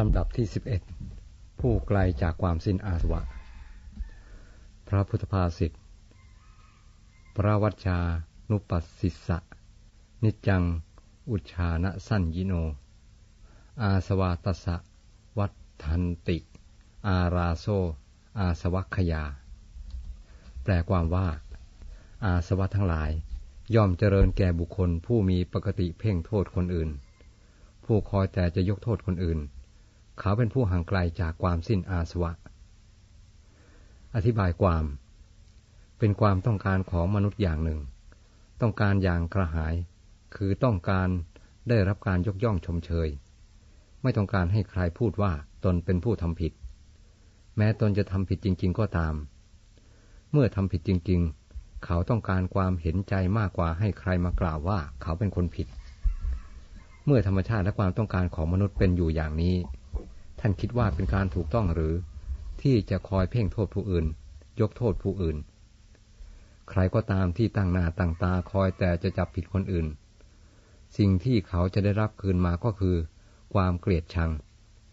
ลำดับที่สิบเอ็ดผู้ไกลจากความสิ้นอาสวะ พระพุทธภาษิตพระวัชชานุปัสสิสะ นิจัง อุชานะสั้นยิโน อาสวาตสะ วัฏทันติ อาราโซ อาสวัคยา แปลความว่า อาสวะทั้งหลาย ย่อมเจริญแก่บุคคลผู้มีปกติเพ่งโทษคนอื่น ผู้คอยแต่จะยกโทษคนอื่น เขาเป็นผู้ห่างไกลจากความสิ้นอาสวะ อธิบายความ เป็นความต้องการของมนุษย์อย่างหนึ่ง ต้องการอย่างกระหาย คือต้องการได้รับการยกย่องชมเชย ไม่ต้องการให้ใครพูดว่าตนเป็นผู้ทำผิด แม้ตนจะทำผิดจริง ๆ ก็ตาม เมื่อทำผิดจริง ๆ เขาต้องการความเห็นใจมากกว่าให้ใครมากล่าวว่าเขาเป็นคนผิด เมื่อธรรมชาติและความต้องการของมนุษย์เป็นอยู่อย่างนี้ ท่านคิดว่าเป็นการถูกต้องหรือ ที่จะคอยเพ่งโทษผู้อื่น ยกโทษผู้อื่น ใครก็ตามที่ตั้งหน้าตั้งตาคอยแต่จะจับผิดคนอื่น สิ่งที่เขาจะได้รับคืนมาก็คือ ความเกลียดชัง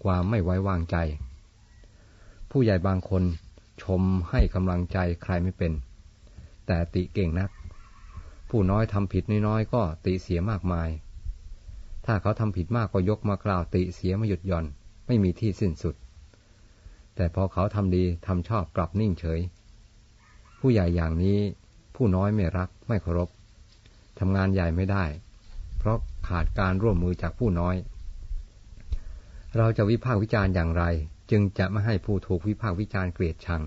ความไม่ไว้วางใจ ผู้ใหญ่บางคนชมให้กำลังใจใครไม่เป็น แต่ติเก่งนัก ผู้น้อยทำผิดน้อยๆก็ติเสียมากมาย ถ้าเขาทำผิดมากก็ยกมากล่าวติเสียไม่หยุดหย่อน ไม่มีที่สิ้นสุด แต่พอเขาทำดีทำชอบกลับนิ่งเฉย ผู้ใหญ่อย่างนี้ผู้น้อยไม่รักไม่เคารพทำงานใหญ่ไม่ได้ เพราะขาดการร่วมมือจากผู้น้อย เราจะวิพากษ์วิจารณ์อย่างไร จึงจะไม่ให้ผู้ถูกวิพากษ์วิจารณ์เกลียดชัง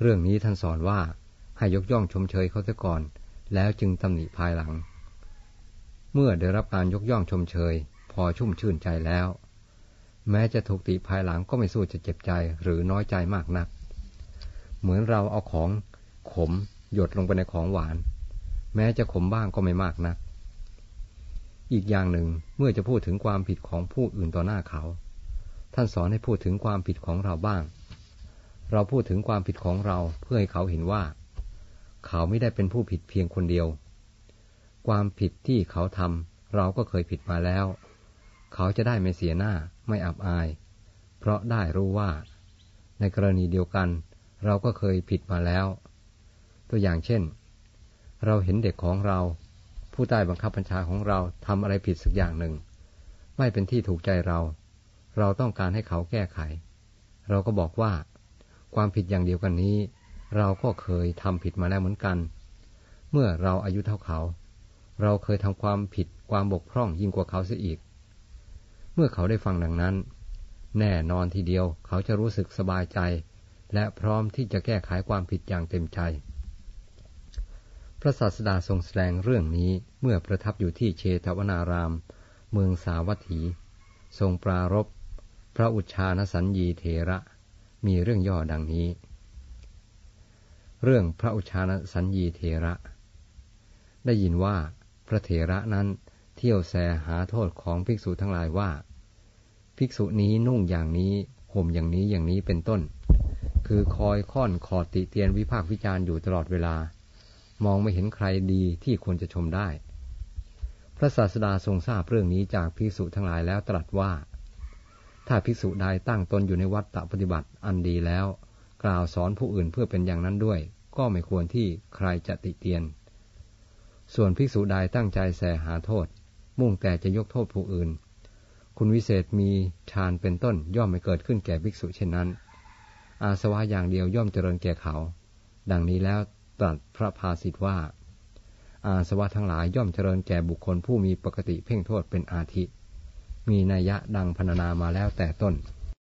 เรื่องนี้ท่านสอนว่าให้ยกย่องชมเชยเขาเสียก่อน แล้วจึงตำหนิภายหลัง เมื่อได้รับการยกย่องชมเชย พอชุ่มชื่นใจแล้ว แม้จะถูกติภายหลังก็ไม่สู้จะเจ็บใจหรือน้อยใจมากนัก เหมือนเราเอาของขมหยดลงไปในของหวาน แม้จะขมบ้างก็ไม่มากนัก อีกอย่างหนึ่งเมื่อจะพูดถึงความผิดของผู้อื่นต่อหน้าเขา ท่านสอนให้พูดถึงความผิดของเราบ้าง เราพูดถึงความผิดของเราเพื่อให้เขาเห็นว่า เขาไม่ได้เป็นผู้ผิดเพียงคนเดียว ความผิดที่เขาทำเราก็เคยผิดมาแล้ว เขาจะได้ไม่เสียหน้าไม่อับอาย เพราะได้รู้ว่า ในกรณีเดียวกัน เราก็เคยผิดมาแล้ว ตัวอย่างเช่น เราเห็นเด็กของเรา ผู้ใต้บังคับบัญชาของเราทำอะไรผิดสักอย่างหนึ่ง ไม่เป็นที่ถูกใจเรา เราต้องการให้เขาแก้ไข เราก็บอกว่า ความผิดอย่างเดียวกันนี้ เราก็เคยทำผิดมาแล้วเหมือนกัน เมื่อเราอายุเท่าเขา เราเคยทำความผิดความบกพร่องยิ่งกว่าเขาเสียอีก เมื่อเขาได้ฟังดังนั้น แน่นอนทีเดียวเขาจะรู้สึกสบายใจ และพร้อมที่จะแก้ไขความผิดอย่างเต็มใจ พระศาสดาทรงแสดงเรื่องนี้เมื่อประทับอยู่ที่เชตวนาราม เมืองสาวัตถี ทรงปรารบพระอุชานสัญญีเถระ มีเรื่องย่อดังนี้ เรื่องพระอุชานสัญญีเถระ ได้ยินว่าพระเถระนั้น เที่ยวแสหาโทษของภิกษุทั้งหลายว่า ภิกษุนี้นุ่งอย่างนี้ห่มอย่างนี้อย่างนี้เป็นต้น คือคอยค่อนขอดติเตียนวิพากษ์วิจารณ์อยู่ตลอดเวลา มองไม่เห็นใครดีที่ควรจะชมได้ พระศาสดาทรงทราบเรื่องนี้จากภิกษุทั้งหลายแล้วตรัสว่า ถ้าภิกษุใดตั้งตนอยู่ในวัดตปฏิบัติอันดีแล้ว กล่าวสอนผู้อื่นเพื่อเป็นอย่างนั้นด้วย ก็ไม่ควรที่ใครจะติเตียน ส่วนภิกษุใดตั้งใจแสหาโทษ มุ่งแต่จะยกโทษผู้อื่น คุณวิเศษมีฌานเป็นต้นย่อมไม่เกิดขึ้นแก่ภิกษุเช่นนั้น อาสวะอย่างเดียวย่อมเจริญแก่เขา ดังนี้แล้วตรัสพระภาสิทว่า อาสวะทั้งหลายย่อมเจริญแก่บุคคลผู้มีปกติเพ่งโทษเป็นอาทิ มีนัยยะดังพรรณนามาแล้วแต่ต้น